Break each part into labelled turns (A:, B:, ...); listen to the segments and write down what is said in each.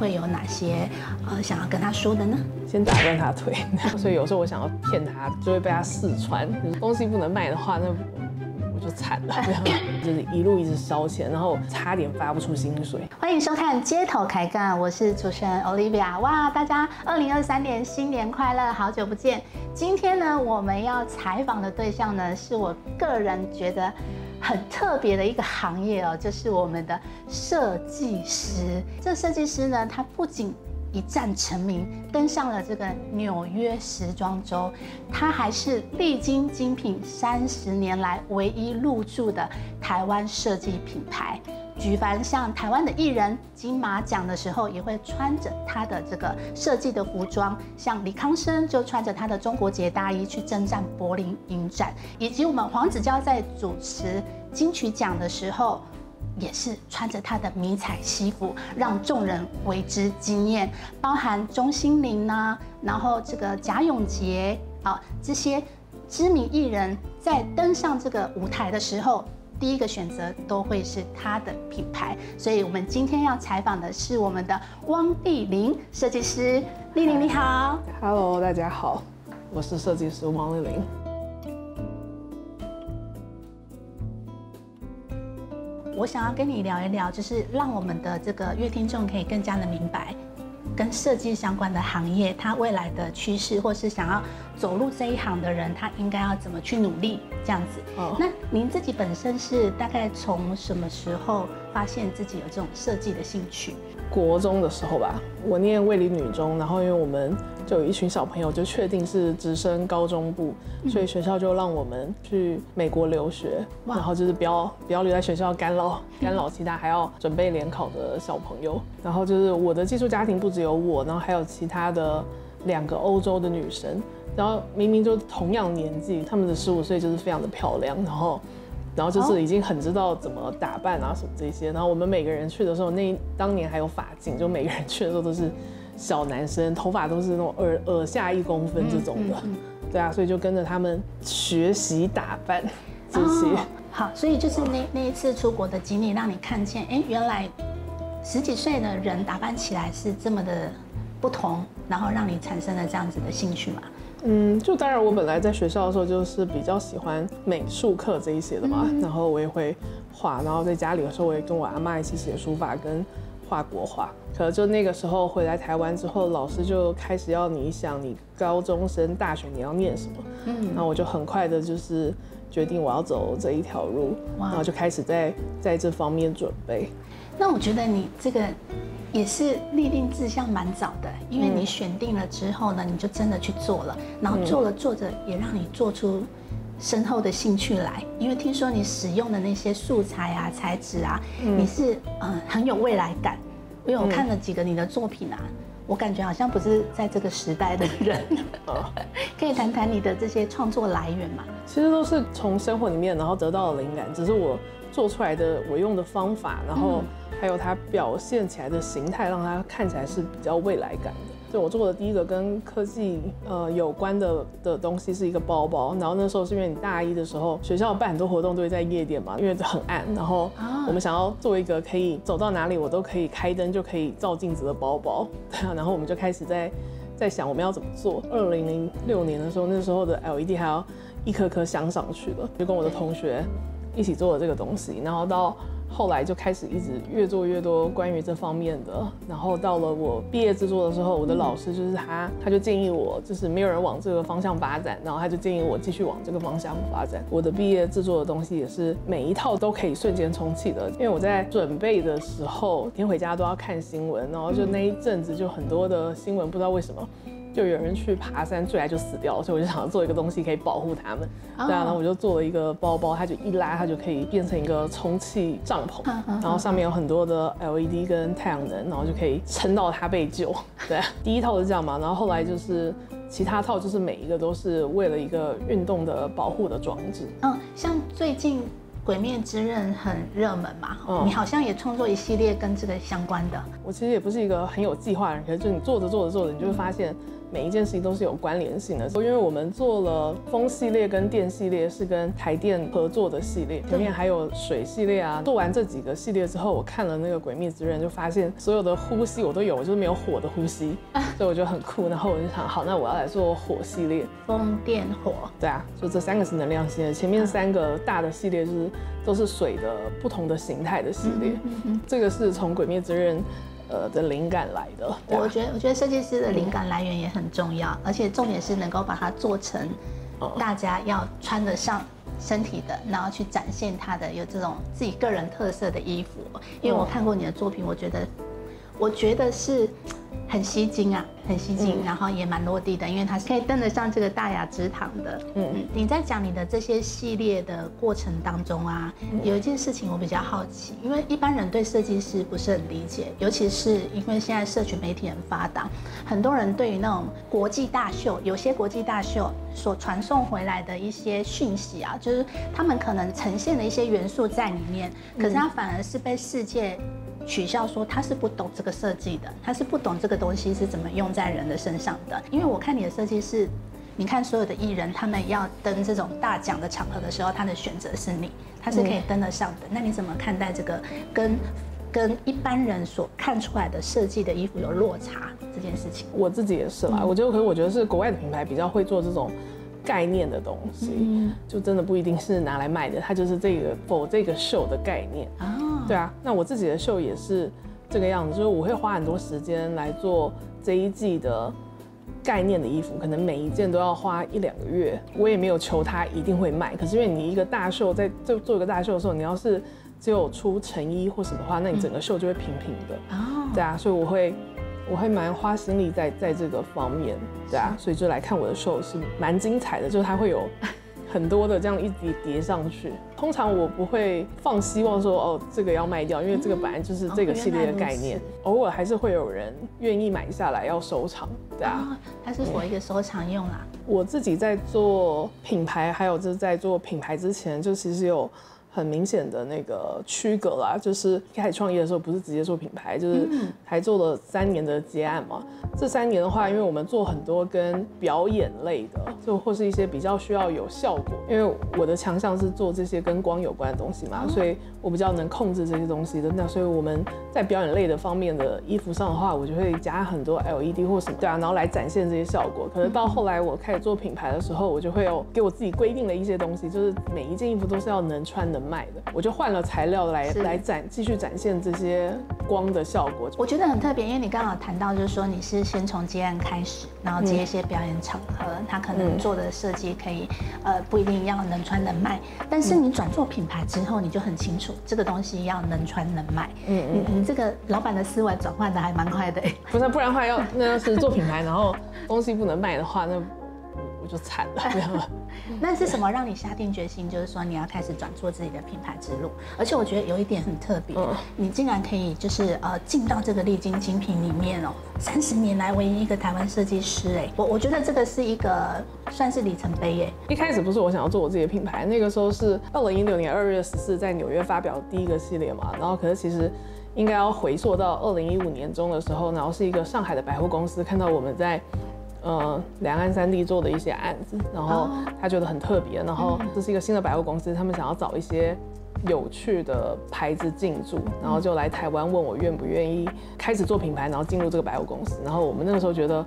A: 会有哪些呃想要跟他说的呢？
B: 先打断他腿，所以有时候我想要骗他，就会被他试穿。东西不能卖的话，那我就惨了。就是一路一直烧钱，然后差点发不出薪水。
A: 欢迎收看《街头开干》，我是主持人 Olivia。哇，大家二零二三年新年快乐，好久不见。今天呢，我们要采访的对象呢，是我个人觉得。很特别的一个行业哦，就是我们的设计师。这设计师呢，他不仅一战成名，登上了这个纽约时装周，他还是历经精品三十年来唯一入驻的台湾设计品牌。举凡像台湾的艺人金马奖的时候，也会穿着他的这个设计的服装，像李康生就穿着他的中国结大衣去征战柏林影展，以及我们黄子佼在主持金曲奖的时候，也是穿着他的迷彩西服，让众人为之惊艳。包含钟欣凌呐，然后这个贾永杰啊，这些知名艺人，在登上这个舞台的时候。第一个选择都会是它的品牌，所以我们今天要采访的是我们的汪丽玲设计师。丽玲你好
B: ，Hello，大家好，我是设计师汪丽玲。
A: 我想要跟你聊一聊，就是让我们的这个乐听众可以更加的明白。跟设计相关的行业，它未来的趋势，或是想要走入这一行的人，他应该要怎么去努力？这样子。哦。那您自己本身是大概从什么时候发现自己有这种设计的兴趣？
B: 国中的时候吧，我念卫理女中，然后因为我们就有一群小朋友就确定是直升高中部，所以学校就让我们去美国留学，然后就是不要不要留在学校干扰干扰其他还要准备联考的小朋友，然后就是我的寄宿家庭不只有我，然后还有其他的两个欧洲的女生，然后明明就同样年纪，她们的十五岁就是非常的漂亮，然后。然后就是已经很知道怎么打扮啊什么这些。然后我们每个人去的时候，那当年还有发镜，就每个人去的时候都是小男生，头发都是那种耳耳下一公分这种的。对啊，所以就跟着他们学习打扮这些。
A: 好，所以就是那那一次出国的经历，让你看见，哎，原来十几岁的人打扮起来是这么的不同，然后让你产生了这样子的兴趣嘛。
B: 嗯，就当然，我本来在学校的时候就是比较喜欢美术课这一些的嘛，然后我也会画，然后在家里的时候我也跟我阿妈一起写书法跟画国画。可就那个时候回来台湾之后，老师就开始要你想你高中生、大学你要念什么，嗯，然后我就很快的就是决定我要走这一条路，然后就开始在在这方面准备。
A: 那我觉得你这个。也是立定志向蛮早的，因为你选定了之后呢，你就真的去做了，然后做了做着也让你做出深厚的兴趣来。因为听说你使用的那些素材啊、材质啊，你是嗯很有未来感。因为我看了几个你的作品啊，我感觉好像不是在这个时代的人。可以谈谈你的这些创作来源吗？
B: 其实都是从生活里面然后得到的灵感，只是我做出来的我用的方法，然后。还有它表现起来的形态，让它看起来是比较未来感的。就我做的第一个跟科技呃有关的的东西是一个包包。然后那时候是因为你大一的时候，学校办很多活动都会在夜店嘛，因为很暗。然后我们想要做一个可以走到哪里我都可以开灯就可以照镜子的包包。对啊，然后我们就开始在在想我们要怎么做。二零零六年的时候，那时候的 LED 还要一颗颗镶上去了，就跟我的同学一起做了这个东西。然后到后来就开始一直越做越多关于这方面的，然后到了我毕业制作的时候，我的老师就是他，他就建议我，就是没有人往这个方向发展，然后他就建议我继续往这个方向发展。我的毕业制作的东西也是每一套都可以瞬间充气的，因为我在准备的时候，天回家都要看新闻，然后就那一阵子就很多的新闻，不知道为什么。就有人去爬山坠崖就死掉了，所以我就想要做一个东西可以保护他们。对啊，然后我就做了一个包包，它就一拉，它就可以变成一个充气帐篷，然后上面有很多的 LED 跟太阳能，然后就可以撑到它被救。对，第一套是这样嘛，然后后来就是其他套，就是每一个都是为了一个运动的保护的装置。
A: 嗯，像最近《鬼灭之刃》很热门嘛，你好像也创作一系列跟这个相关的。
B: 我其实也不是一个很有计划的人，可是就你做着做着做着，你就会发现。每一件事情都是有关联性的。因为我们做了风系列跟电系列是跟台电合作的系列，前面还有水系列啊。做完这几个系列之后，我看了那个《鬼灭之刃》，就发现所有的呼吸我都有，就是没有火的呼吸，所以我觉得很酷。然后我就想，好，那我要来做火系列，
A: 风电火。
B: 对啊，就这三个是能量系列，前面三个大的系列就是都是水的不同的形态的系列。这个是从《鬼灭之刃》。呃的灵感来的，
A: 我觉得我觉得设计师的灵感来源也很重要，而且重点是能够把它做成大家要穿得上身体的，然后去展现他的有这种自己个人特色的衣服。因为我看过你的作品，我觉得我觉得是。很吸睛啊，很吸睛，然后也蛮落地的，因为它是可以登得上这个大雅之堂的。嗯，你在讲你的这些系列的过程当中啊，有一件事情我比较好奇，因为一般人对设计师不是很理解，尤其是因为现在社群媒体很发达，很多人对于那种国际大秀，有些国际大秀所传送回来的一些讯息啊，就是他们可能呈现的一些元素在里面，可是它反而是被世界。取笑说他是不懂这个设计的，他是不懂这个东西是怎么用在人的身上的。因为我看你的设计是，你看所有的艺人他们要登这种大奖的场合的时候，他的选择是你，他是可以登得上的。那你怎么看待这个跟跟一般人所看出来的设计的衣服有落差这件事情？
B: 我自己也是啦，我觉得可是我觉得是国外的品牌比较会做这种概念的东西，就真的不一定是拿来卖的，它就是这个否这个秀的概念啊。对啊，那我自己的秀也是这个样子，就是我会花很多时间来做这一季的概念的衣服，可能每一件都要花一两个月。我也没有求它一定会卖，可是因为你一个大秀在做做一个大秀的时候，你要是只有出成衣或什么话，那你整个秀就会平平的。哦，对啊，所以我会我会蛮花心力在在这个方面，对啊，所以就来看我的秀是蛮精彩的，就是它会有。很多的这样一叠叠上去，通常我不会放希望说哦这个要卖掉，因为这个本来就是这个系列的概念，偶尔还是会有人愿意买下来要收藏，对啊，
A: 它是我一个收藏用啦。
B: 我自己在做品牌，还有就是在做品牌之前，就其实有。很明显的那个区隔啦，就是一开始创业的时候不是直接做品牌，就是还做了三年的接案嘛。这三年的话，因为我们做很多跟表演类的，就或是一些比较需要有效果，因为我的强项是做这些跟光有关的东西嘛，所以我比较能控制这些东西的。那所以我们在表演类的方面的衣服上的话，我就会加很多 LED 或什么对啊，然后来展现这些效果。可是到后来我开始做品牌的时候，我就会有给我自己规定了一些东西，就是每一件衣服都是要能穿的。卖的，我就换了材料来来展，继续展现这些光的效果。
A: 我觉得很特别，因为你刚好谈到，就是说你是先从接案开始，然后接一些表演场合，他可能做的设计可以，呃，不一定要能穿能卖。但是你转做品牌之后，你就很清楚这个东西要能穿能卖。嗯嗯，你这个老板的思维转换的还蛮快的。
B: 不是，不然的话要那要是做品牌，然后东西不能卖的话，那。就惨了，
A: 那是什么让你下定决心，就是说你要开始转做自己的品牌之路？而且我觉得有一点很特别，你竟然可以就是呃进到这个丽晶精品里面哦，三十年来唯一一个台湾设计师哎，我我觉得这个是一个算是里程碑哎。
B: 一开始不是我想要做我自己的品牌，那个时候是二零一六年二月十四在纽约发表第一个系列嘛，然后可是其实应该要回溯到二零一五年中的时候，然后是一个上海的百货公司看到我们在。呃，两岸三地做的一些案子，然后他觉得很特别，然后这是一个新的百货公司，他们想要找一些有趣的牌子进驻，然后就来台湾问我愿不愿意开始做品牌，然后进入这个百货公司。然后我们那个时候觉得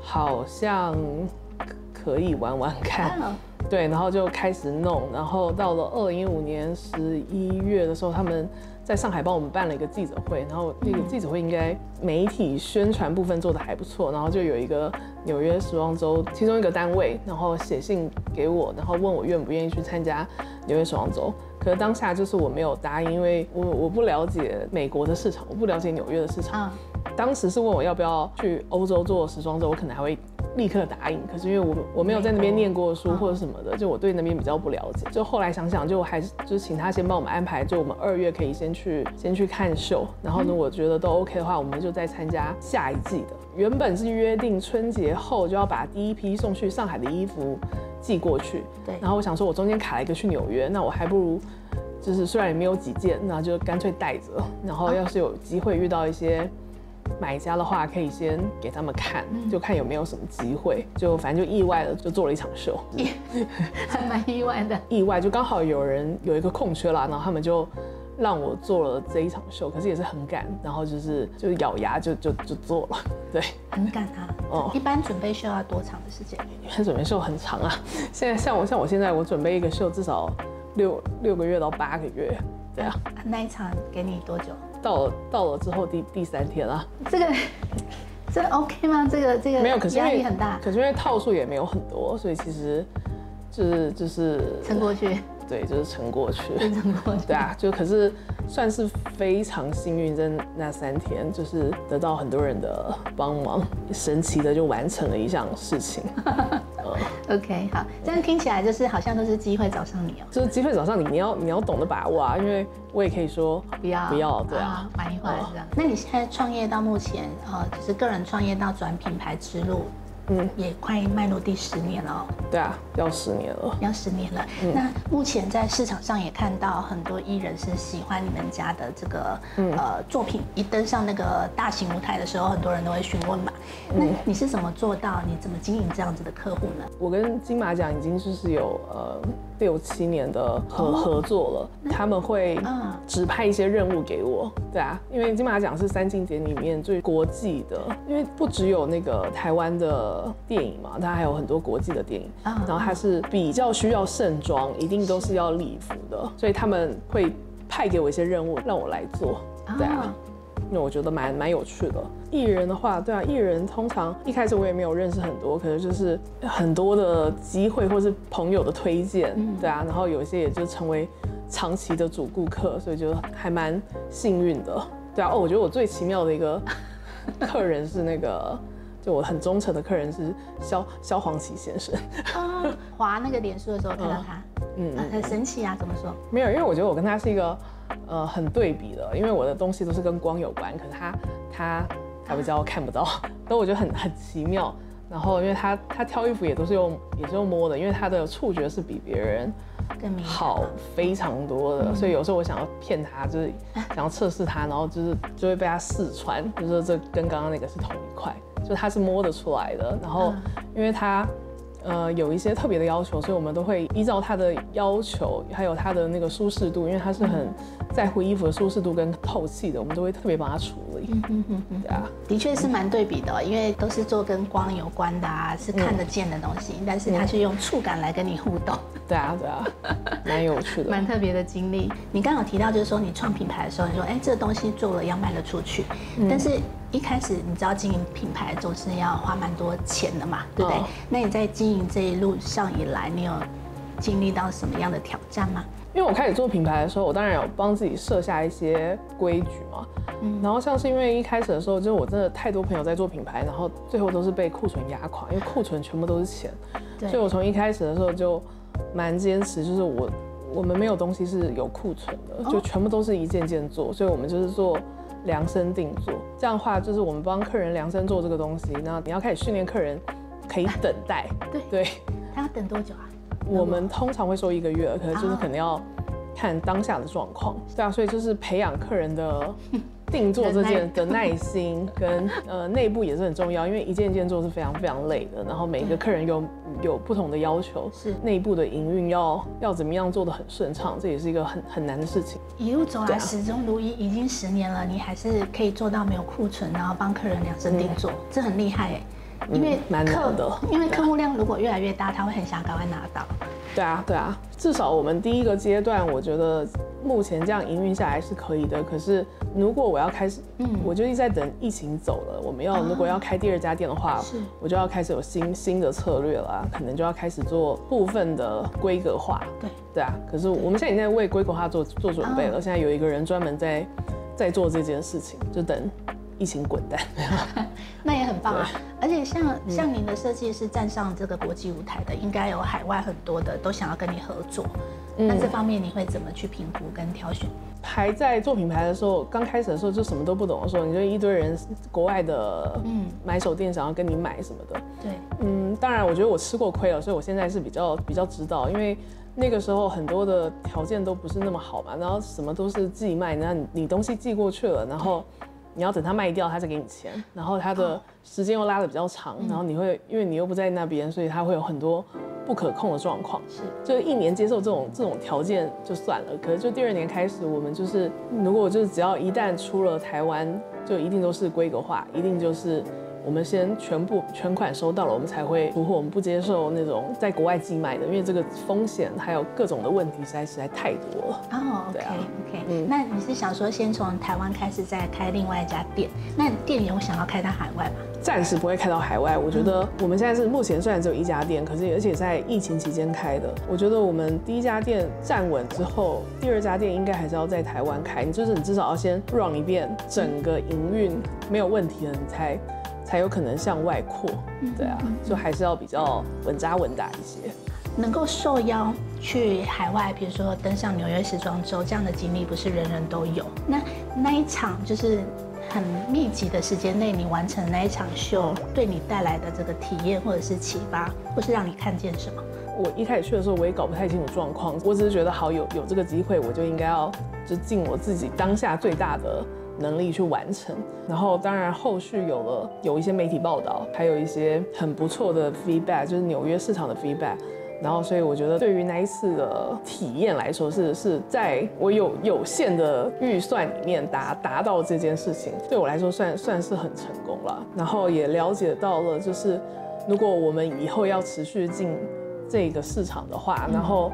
B: 好像可以玩玩看，对，然后就开始弄。然后到了二零一五年十一月的时候，他们。在上海帮我们办了一个记者会，然后那个记者会应该媒体宣传部分做的还不错，然后就有一个纽约时装周其中一个单位，然后写信给我，然后问我愿不愿意去参加纽约时装周。可是当下就是我没有答应，因为我我不了解美国的市场，我不了解纽约的市场。当时是问我要不要去欧洲做时装周，我可能还会。立刻答应，可是因为我我没有在那边念过书或者什么的，就我对那边比较不了解。就后来想想，就还是就请他先帮我们安排，就我们二月可以先去先去看秀，然后呢，我觉得都 OK 的话，我们就再参加下一季的。原本是约定春节后就要把第一批送去上海的衣服寄过去，
A: 对。
B: 然后我想说，我中间卡了一个去纽约，那我还不如就是虽然也没有几件，那就干脆带着。然后要是有机会遇到一些。买家的话，可以先给他们看，就看有没有什么机会，就反正就意外的就做了一场秀，
A: 还蛮意外的。
B: 意外就刚好有人有一个空缺啦，然后他们就让我做了这一场秀，可是也是很赶，然后就是就咬牙就就就做了，对，
A: 很赶啊。哦，一般准备秀要多长的时间？
B: 一般准备秀很长啊，现在像我像我现在我准备一个秀至少六六个月到八个月。对啊，
A: 那一场给你多久？
B: 到了到了之后第第三天啊，
A: 这个这 OK 吗？这个这个
B: 没有，可是
A: 压力很大。
B: 可是因为套数也没有很多，所以其实就是就是
A: 撑过去。
B: 对，就是撑过去。
A: 撑过去。
B: 对啊，就可是算是非常幸运，在那三天就是得到很多人的帮忙，神奇的就完成了一项事情。
A: OK，好，这样听起来就是好像都是机会找上你哦，
B: 就是机会找上你，你要你要懂得把握啊，因为我也可以说
A: 不要
B: 不要，对啊，
A: 玩一会儿这样。那你现在创业到目前，呃，就是个人创业到转品牌之路。嗯，也快迈入第十年了。
B: 对啊，要十年了，
A: 要十年了。那目前在市场上也看到很多艺人是喜欢你们家的这个呃作品，一登上那个大型舞台的时候，很多人都会询问嘛。那你是怎么做到？你怎么经营这样子的客户呢？
B: 我跟金马奖已经就是有呃。六七年的合合作了，他们会指派一些任务给我，对啊，因为金马奖是三金节里面最国际的，因为不只有那个台湾的电影嘛，它还有很多国际的电影，然后它是比较需要盛装，一定都是要礼服的，所以他们会派给我一些任务让我来做，对啊。因为我觉得蛮蛮有趣的。艺人的话，对啊，艺人通常一开始我也没有认识很多，可能就是很多的机会或是朋友的推荐，对啊，然后有一些也就成为长期的主顾客，所以就还蛮幸运的，对啊。哦，我觉得我最奇妙的一个 客人是那个，就我很忠诚的客人是萧萧煌奇先生。
A: 啊，滑那个脸书的时候看到他，嗯，很神奇啊，怎么说？
B: 没有，因为我觉得我跟他是一个。呃，很对比的，因为我的东西都是跟光有关，可是他他他比较看不到，所以我觉得很很奇妙。然后，因为他他挑衣服也都是用也是用摸的，因为他的触觉是比别人
A: 更
B: 好非常多的，所以有时候我想要骗他，就是 想要测试他，然后就是就会被他试穿，就是这跟刚刚那个是同一块，就他是摸得出来的。然后，因为他。呃，有一些特别的要求，所以我们都会依照他的要求，还有他的那个舒适度，因为他是很在乎衣服的舒适度跟透气的，我们都会特别帮他处理。嗯嗯嗯嗯，对啊，
A: 的确是蛮对比的，因为都是做跟光有关的啊，是看得见的东西，但是他是用触感来跟你互动。
B: 对啊对啊，蛮有趣的，
A: 蛮特别的经历。你刚有提到就是说你创品牌的时候，你说哎，这个东西做了要卖得出去，但是。一开始你知道经营品牌总是要花蛮多钱的嘛，对不对？那你在经营这一路上以来，你有经历到什么样的挑战吗？
B: 因为我开始做品牌的时候，我当然有帮自己设下一些规矩嘛。嗯。然后像是因为一开始的时候，就是我真的太多朋友在做品牌，然后最后都是被库存压垮，因为库存全部都是钱。对。所以我从一开始的时候就蛮坚持，就是我我们没有东西是有库存的，就全部都是一件件做，所以我们就是做。量身定做，这样的话就是我们帮客人量身做这个东西。那你要开始训练客人，可以等待。
A: 对对，他要等多久啊？
B: 我们通常会说一个月，可能就是可能要看当下的状况。对啊，所以就是培养客人的。定做这件的耐心跟呃内部也是很重要，因为一件一件做是非常非常累的。然后每一个客人有有不同的要求，
A: 是
B: 内部的营运要要怎么样做的很顺畅，这也是一个很很难的事情。
A: 一路走来始终如一，已经十年了，你还是可以做到没有库存，然后帮客人量身定做，这很厉害哎。因为
B: 客的，
A: 因为客户量如果越来越大，他会很想赶快拿到。
B: 对啊，对啊，至少我们第一个阶段，我觉得目前这样营运下来是可以的。可是如果我要开始，嗯，我就一直在等疫情走了，我们要如果要开第二家店的话，是，我就要开始有新新的策略了，可能就要开始做部分的规格化。
A: 对，
B: 对啊。可是我们现在已经在为规格化做做准备了，现在有一个人专门在在做这件事情，就等。疫情滚蛋，
A: 那也很棒啊！而且像像您的设计是站上这个国际舞台的，应该有海外很多的都想要跟你合作。那这方面你会怎么去评估跟挑选？
B: 还在做品牌的时候，刚开始的时候就什么都不懂的时候，你就一堆人国外的嗯买手店想要跟你买什么的。
A: 对，
B: 嗯，当然我觉得我吃过亏了，所以我现在是比较比较知道，因为那个时候很多的条件都不是那么好嘛，然后什么都是寄卖，那你你东西寄过去了，然后。你要等它卖掉，它再给你钱，然后它的时间又拉的比较长，然后你会因为你又不在那边，所以它会有很多不可控的状况。
A: 是，
B: 就一年接受这种这种条件就算了，可是就第二年开始，我们就是如果就是只要一旦出了台湾，就一定都是规格化，一定就是。我们先全部全款收到了，我们才会出货。我们不接受那种在国外寄卖的，因为这个风险还有各种的问题实在实在太多了。哦
A: ，OK OK，嗯那你是想说先从台湾开始再开另外一家店？那店有想要开到海外吗？
B: 暂时不会开到海外。我觉得我们现在是目前虽然只有一家店，可是而且在疫情期间开的。我觉得我们第一家店站稳之后，第二家店应该还是要在台湾开。你就是你至少要先 run 一遍，整个营运没有问题了，你才。才有可能向外扩，对啊，就还是要比较稳扎稳打一些。
A: 能够受邀去海外，比如说登上纽约时装周这样的经历，不是人人都有。那那一场就是很密集的时间内，你完成那一场秀，对你带来的这个体验，或者是启发，或是让你看见什么？
B: 我一开始去的时候，我也搞不太清楚状况，我只是觉得好有有这个机会，我就应该要就尽我自己当下最大的。能力去完成，然后当然后续有了有一些媒体报道，还有一些很不错的 feedback，就是纽约市场的 feedback，然后所以我觉得对于那一次的体验来说，是是在我有有限的预算里面达达到这件事情，对我来说算算是很成功了。然后也了解到了，就是如果我们以后要持续进这个市场的话，然后。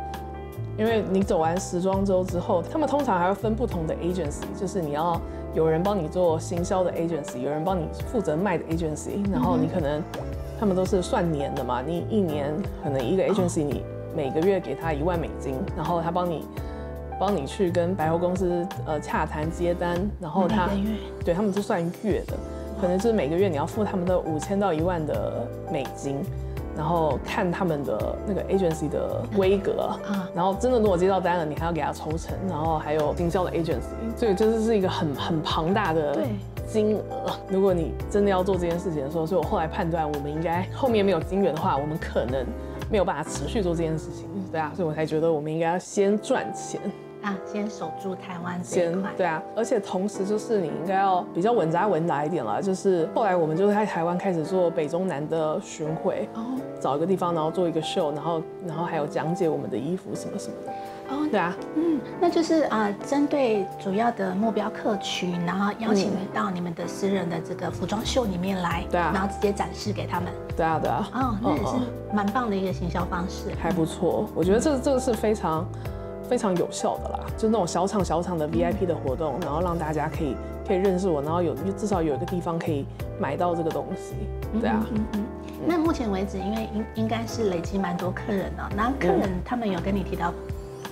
B: 因为你走完时装周之后，他们通常还会分不同的 agency，就是你要有人帮你做行销的 agency，有人帮你负责卖的 agency，然后你可能他们都是算年的嘛，你一年可能一个 agency，你每个月给他一万美金，然后他帮你帮你去跟百货公司呃洽谈接单，然后他对他们是算月的，可能是每个月你要付他们的五千到一万的美金。然后看他们的那个 agency 的规格啊，然后真的如果接到单了，你还要给他抽成，然后还有经销的 agency，所以这是是一个很很庞大的金额。如果你真的要做这件事情的时候，所以我后来判断，我们应该后面没有金源的话，我们可能没有办法持续做这件事情，对啊，所以我才觉得我们应该要先赚钱。
A: 啊，先守住台湾这一块。
B: 对啊，而且同时就是你应该要比较稳扎稳打一点了。就是后来我们就在台湾开始做北中南的巡回，哦，找一个地方，然后做一个秀，然后然后还有讲解我们的衣服什么什么的。哦，对啊，
A: 嗯，那就是啊，针对主要的目标客群，然后邀请你到你们的私人的这个服装秀里面来，
B: 对啊，
A: 然后直接展示给他们。
B: 对啊，对啊。
A: 哦，那也是蛮棒的一个行销方式。
B: 还不错，我觉得这这个是非常。非常有效的啦，就那种小场小场的 VIP 的活动，然后让大家可以可以认识我，然后有至少有一个地方可以买到这个东西，对啊。嗯嗯。
A: 那目前为止，因为应应该是累积蛮多客人的，那客人他们有跟你提到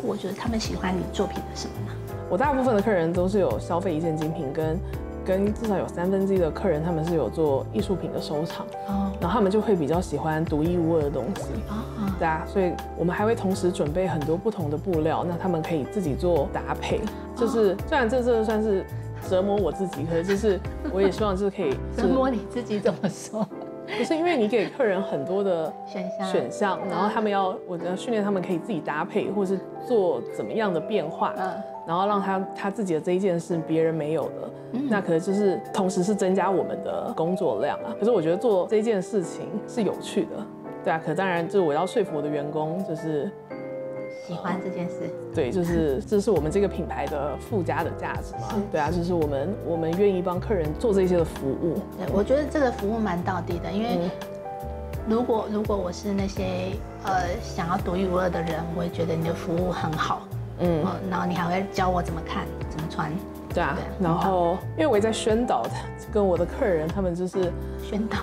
A: 过，就是他们喜欢你作品的什么呢？
B: 我大部分的客人都是有消费一件精品跟。跟至少有三分之一的客人，他们是有做艺术品的收藏，哦，然后他们就会比较喜欢独一无二的东西，啊，对啊，所以我们还会同时准备很多不同的布料，那他们可以自己做搭配，就是虽然这这算是折磨我自己，可是就是我也希望就是可以
A: 折磨你自己怎么说？
B: 不是因为你给客人很多的
A: 选项，
B: 选项，然后他们要我要训练他们可以自己搭配，或是做怎么样的变化，嗯，然后让他他自己的这一件是别人没有的，那可能就是同时是增加我们的工作量啊。可是我觉得做这件事情是有趣的，对啊。可当然就是我要说服我的员工，就是。
A: 喜欢这件事，
B: 对，就是这是我们这个品牌的附加的价值嘛。对啊，就是我们我们愿意帮客人做这些的服务。
A: 对，我觉得这个服务蛮到底的，因为如果如果我是那些呃想要独一无二的人，我会觉得你的服务很好。嗯，然后你还会教我怎么看，怎么穿。
B: 对啊，然后因为我也在宣导，跟我的客人他们就是
A: 宣导，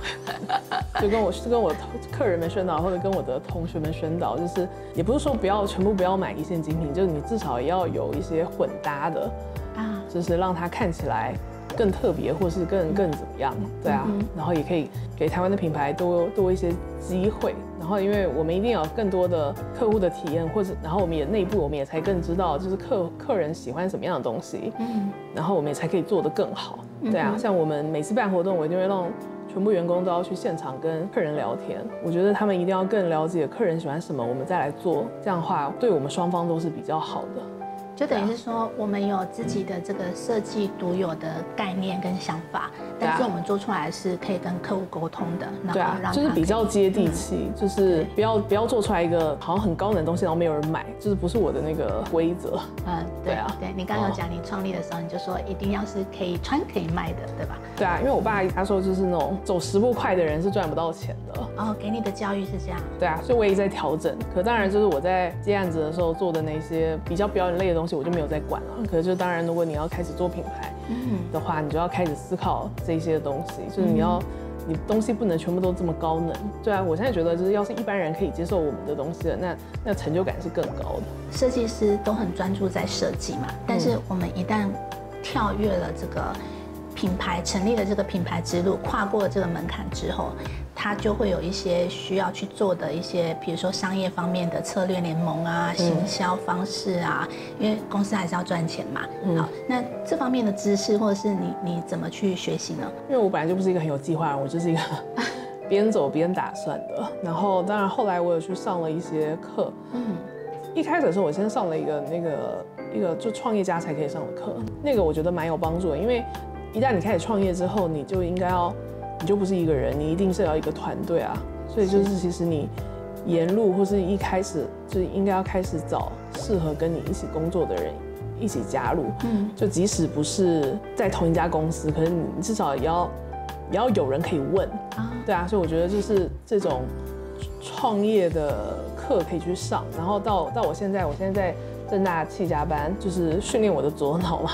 B: 就跟我是跟我客人们宣导，或者跟我的同学们宣导，就是也不是说不要全部不要买一线精品，就是你至少也要有一些混搭的啊，就是让它看起来更特别，或是更更怎么样，对啊，然后也可以给台湾的品牌多多一些机会。然后，因为我们一定有更多的客户的体验，或者，然后我们也内部我们也才更知道，就是客客人喜欢什么样的东西，嗯，然后我们也才可以做得更好，对啊，像我们每次办活动，我一定会让全部员工都要去现场跟客人聊天，我觉得他们一定要更了解客人喜欢什么，我们再来做，这样的话对我们双方都是比较好的。
A: 就等于是说，我们有自己的这个设计独有的概念跟想法，但是我们做出来是可以跟客户沟通的。
B: 对啊，就是比较接地气，就是不要不要做出来一个好像很高冷的东西，然后没有人买，就是不是我的那个规则。嗯，
A: 对 啊，对你刚刚有讲，你创立的时候你就说一定要是可以穿可以卖的，对吧？
B: 对啊，因为我爸他说就是那种走十步快的人是赚不到钱的。
A: 哦，给你的教育是这样。
B: 对啊，所以我也在调整。可当然就是我在接案子的时候做的那些比较表演类的东西，我就没有再管了。可是就当然，如果你要开始做品牌的话，你就要开始思考这些东西，就是你要，你东西不能全部都这么高能。对啊，我现在觉得就是要是一般人可以接受我们的东西的，那那成就感是更高的。
A: 设计师都很专注在设计嘛，但是我们一旦跳跃了这个品牌，成立了这个品牌之路，跨过了这个门槛之后。它就会有一些需要去做的一些，比如说商业方面的策略联盟啊、行销方式啊，因为公司还是要赚钱嘛。好，那这方面的知识或者是你你怎么去学习呢？
B: 因为我本来就不是一个很有计划人，我就是一个 边走边打算的。然后当然后来我有去上了一些课。嗯，一开始的时候我先上了一个那个一个就创业家才可以上的课，那个我觉得蛮有帮助的，因为一旦你开始创业之后，你就应该要。你就不是一个人，你一定是要一个团队啊。所以就是其实你沿路或是一开始就应该要开始找适合跟你一起工作的人一起加入。嗯，就即使不是在同一家公司，可是你至少也要也要有人可以问啊。对啊，所以我觉得就是这种创业的课可以去上，然后到到我现在，我现在在正大气加班，就是训练我的左脑嘛。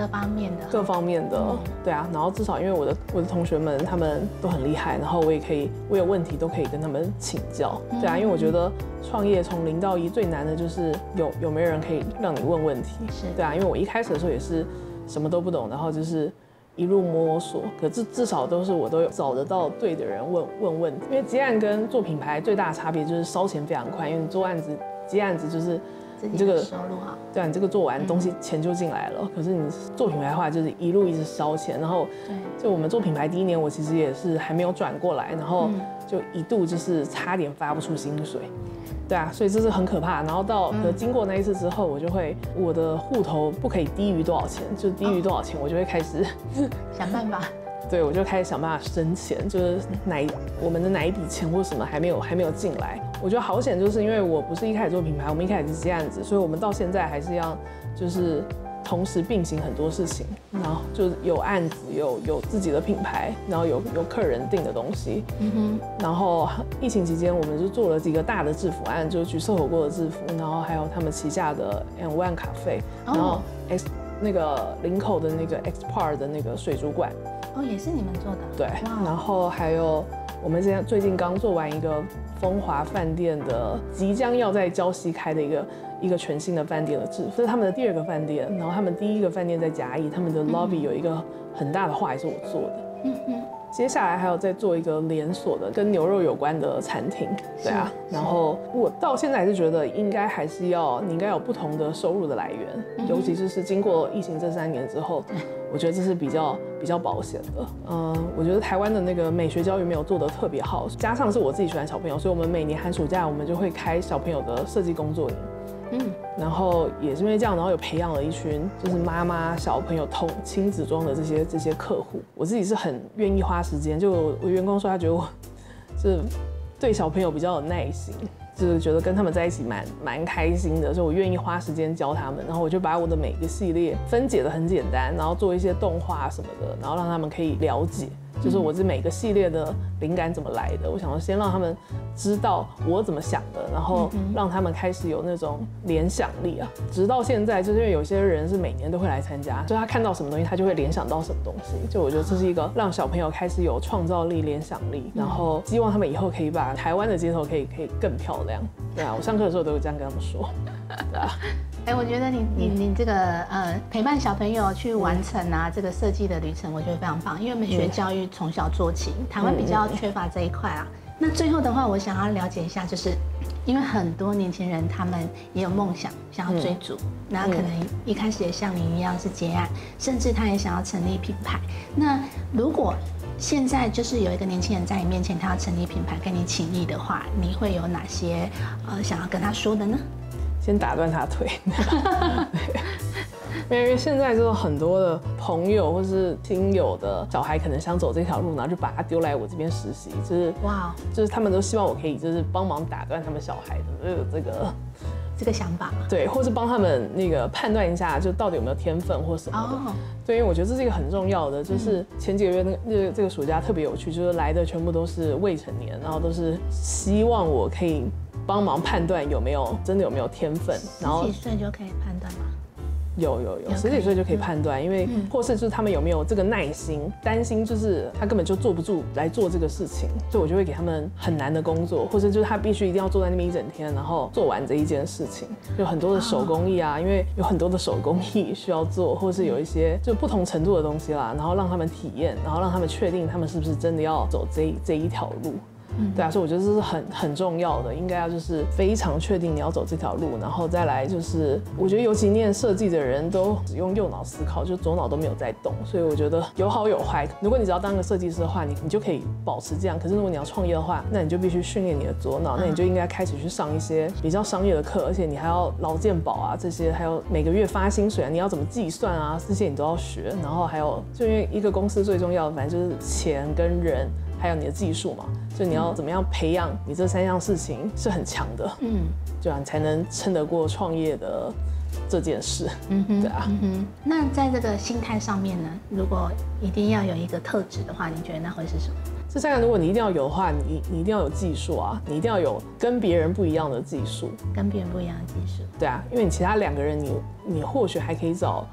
A: 各方面的，
B: 各方面的，对啊，然后至少因为我的我的同学们他们都很厉害，然后我也可以，我有问题都可以跟他们请教，对啊，因为我觉得创业从零到一最难的就是有有没有人可以让你问问题，
A: 是。
B: 对啊，因为我一开始的时候也是什么都不懂，然后就是一路摸索，可至至少都是我都有找得到对的人问问问题，因为接案跟做品牌最大的差别就是烧钱非常快，因为你做案子接案子就是。
A: 你这个收入哈，
B: 对啊，你这个做完东西钱就进来了。可是你做品牌的话，就是一路一直烧钱。然后对，就我们做品牌第一年，我其实也是还没有转过来，然后就一度就是差点发不出薪水。对啊，所以这是很可怕。然后到经过那一次之后，我就会我的户头不可以低于多少钱，就低于多少钱，我就会开始
A: 想办法。
B: 对，我就开始想办法生钱，就是哪我们的哪一笔钱或什么还没有还没有进来。我觉得好险，就是因为我不是一开始做品牌，我们一开始是接案子，所以我们到现在还是要就是同时并行很多事情，然后就有案子，有有自己的品牌，然后有有客人订的东西。嗯哼。然后疫情期间，我们就做了几个大的制服案，就是橘色火锅的制服，然后还有他们旗下的 M One 咖啡，然后 X 那个林口的那个 X Par 的那个水族馆。
A: 哦，也是你们做的。
B: 对，然后还有我们现在最近刚做完一个风华饭店的，即将要在礁溪开的一个一个全新的饭店的这是他们的第二个饭店，然后他们第一个饭店在甲乙，他们的 lobby 有一个很大的画也是我做的。嗯嗯。接下来还有再做一个连锁的跟牛肉有关的餐厅，对啊。然后我到现在还是觉得应该还是要你应该有不同的收入的来源，尤其是是经过疫情这三年之后。我觉得这是比较比较保险的。嗯，我觉得台湾的那个美学教育没有做得特别好，加上是我自己喜欢小朋友，所以我们每年寒暑假我们就会开小朋友的设计工作营。嗯，然后也是因为这样，然后有培养了一群就是妈妈小朋友同亲子装的这些这些客户。我自己是很愿意花时间，就我员工说他觉得我 是对小朋友比较有耐心。就是觉得跟他们在一起蛮蛮开心的，所以我愿意花时间教他们，然后我就把我的每个系列分解的很简单，然后做一些动画什么的，然后让他们可以了解。就是我这每个系列的灵感怎么来的？我想要先让他们知道我怎么想的，然后让他们开始有那种联想力啊。直到现在，就是因为有些人是每年都会来参加，就他看到什么东西，他就会联想到什么东西。就我觉得这是一个让小朋友开始有创造力、联想力，然后希望他们以后可以把台湾的街头可以可以更漂亮。对啊，我上课的时候都会这样跟他们说。
A: 哎，我觉得你你你这个呃陪伴小朋友去完成啊这个设计的旅程，我觉得非常棒。因为美学教育从小做起，台湾比较缺乏这一块啊。那最后的话，我想要了解一下，就是因为很多年轻人他们也有梦想，想要追逐，那可能一开始也像您一样是结案，甚至他也想要成立品牌。那如果现在就是有一个年轻人在你面前，他要成立品牌跟你请益的话，你会有哪些呃想要跟他说的呢？
B: 先打断他腿。因为现在就是很多的朋友或是亲友的小孩可能想走这条路，然后就把他丢来我这边实习，就是哇，就是他们都希望我可以就是帮忙打断他们小孩的这个这个
A: 这个想法，
B: 对，或是帮他们那个判断一下，就到底有没有天分或什么的。对，因为我觉得这是一个很重要的，就是前几个月那个那个这个暑假特别有趣，就是来的全部都是未成年，然后都是希望我可以帮忙判断有没有真的有没有天分，
A: 然后几岁就可以判断吗？
B: 有有有，十几岁就可以判断，因为或是就是他们有没有这个耐心，担心就是他根本就坐不住来做这个事情，所以我就会给他们很难的工作，或者就是他必须一定要坐在那边一整天，然后做完这一件事情，有很多的手工艺啊，因为有很多的手工艺需要做，或是有一些就不同程度的东西啦，然后让他们体验，然后让他们确定他们是不是真的要走这这一条路。对啊，所以我觉得这是很很重要的，应该要就是非常确定你要走这条路，然后再来就是，我觉得尤其念设计的人都只用右脑思考，就左脑都没有在动，所以我觉得有好有坏。如果你只要当个设计师的话，你你就可以保持这样。可是如果你要创业的话，那你就必须训练你的左脑，那你就应该开始去上一些比较商业的课，而且你还要劳健保啊这些，还有每个月发薪水啊，你要怎么计算啊，这些你都要学。然后还有，就因为一个公司最重要的，反正就是钱跟人。还有你的技术嘛，就你要怎么样培养你这三样事情是很强的，嗯，对啊，你才能撑得过创业的这件事，嗯哼，对啊，嗯哼。
A: 那在这个心态上面呢，如果一定要有一个特质的话，你觉得那会是什么？
B: 这三个如果你一定要有的话，你你一定要有技术啊，你一定要有跟别人不一样的技术，
A: 跟别人不一样的技术，
B: 对啊，因为你其他两个人，你你或许还可以找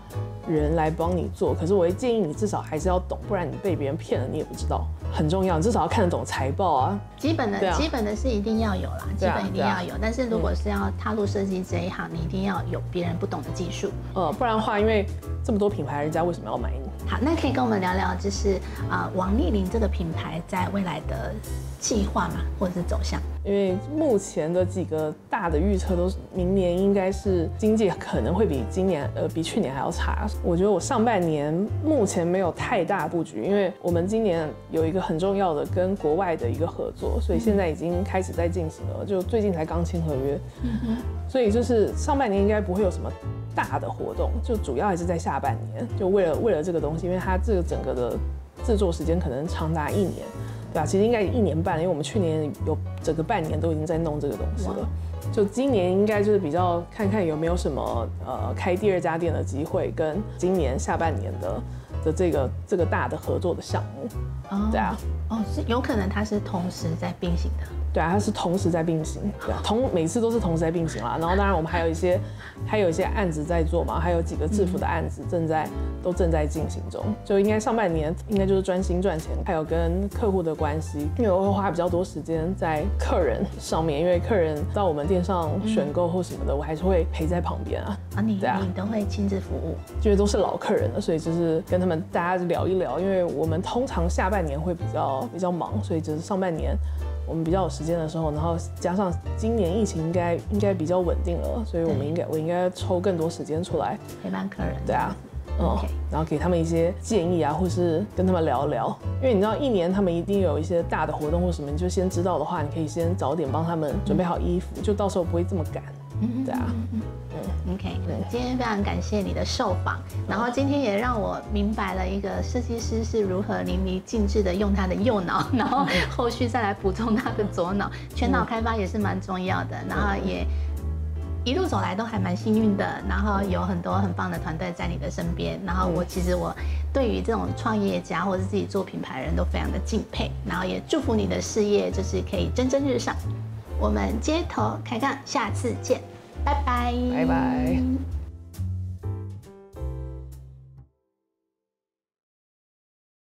B: 人来帮你做，可是我会建议你至少还是要懂，不然你被别人骗了，你也不知道。很重要，至少要看得懂财报啊。
A: 基本的，基本的是一定要有啦，基本一定要有。但是如果是要踏入设计这一行，你一定要有别人不懂的技术。
B: 呃，不然的话，因为这么多品牌，人家为什么要买你？
A: 好，那可以跟我们聊聊，就是啊，王丽玲这个品牌在未来的计划嘛，或者是走向？
B: 因为目前的几个大的预测都是明年应该是经济可能会比今年呃比去年还要差。我觉得我上半年目前没有太大布局，因为我们今年有一个很重要的跟国外的一个合作，所以现在已经开始在进行了，就最近才刚签合约。所以就是上半年应该不会有什么大的活动，就主要还是在下半年，就为了为了这个东西，因为它这个整个的制作时间可能长达一年。对啊，其实应该一年半，因为我们去年有整个半年都已经在弄这个东西了。就今年应该就是比较看看有没有什么呃开第二家店的机会，跟今年下半年的的这个这个大的合作的项目。哦，对啊，
A: 哦，是有可能它是同时在并行的。
B: 对啊，它是同时在并行，对啊，同每次都是同时在并行啦。然后当然我们还有一些，还有一些案子在做嘛，还有几个制服的案子正在都正在进行中。就应该上半年应该就是专心赚钱，还有跟客户的关系，因为我会花比较多时间在客人上面，因为客人到我们店上选购或什么的，我还是会陪在旁边啊。
A: 啊，你啊你都会亲自服务，
B: 因为都是老客人了，所以就是跟他们大家聊一聊。因为我们通常下半年会比较比较忙，所以就是上半年。我们比较有时间的时候，然后加上今年疫情应该应该比较稳定了，所以我们应该我应该抽更多时间出来
A: 陪伴客人。
B: 对啊，嗯，然后给他们一些建议啊，或是跟他们聊聊，因为你知道一年他们一定有一些大的活动或什么，你就先知道的话，你可以先早点帮他们准备好衣服，就到时候不会这么赶。对啊。
A: OK，今天非常感谢你的受访，然后今天也让我明白了一个设计师是如何淋漓尽致的用他的右脑，然后后续再来补充他的左脑，全脑开发也是蛮重要的。然后也一路走来都还蛮幸运的，然后有很多很棒的团队在你的身边。然后我其实我对于这种创业家或者自己做品牌人都非常的敬佩，然后也祝福你的事业就是可以蒸蒸日上。我们街头开杠，下次见。拜拜，
B: 拜拜。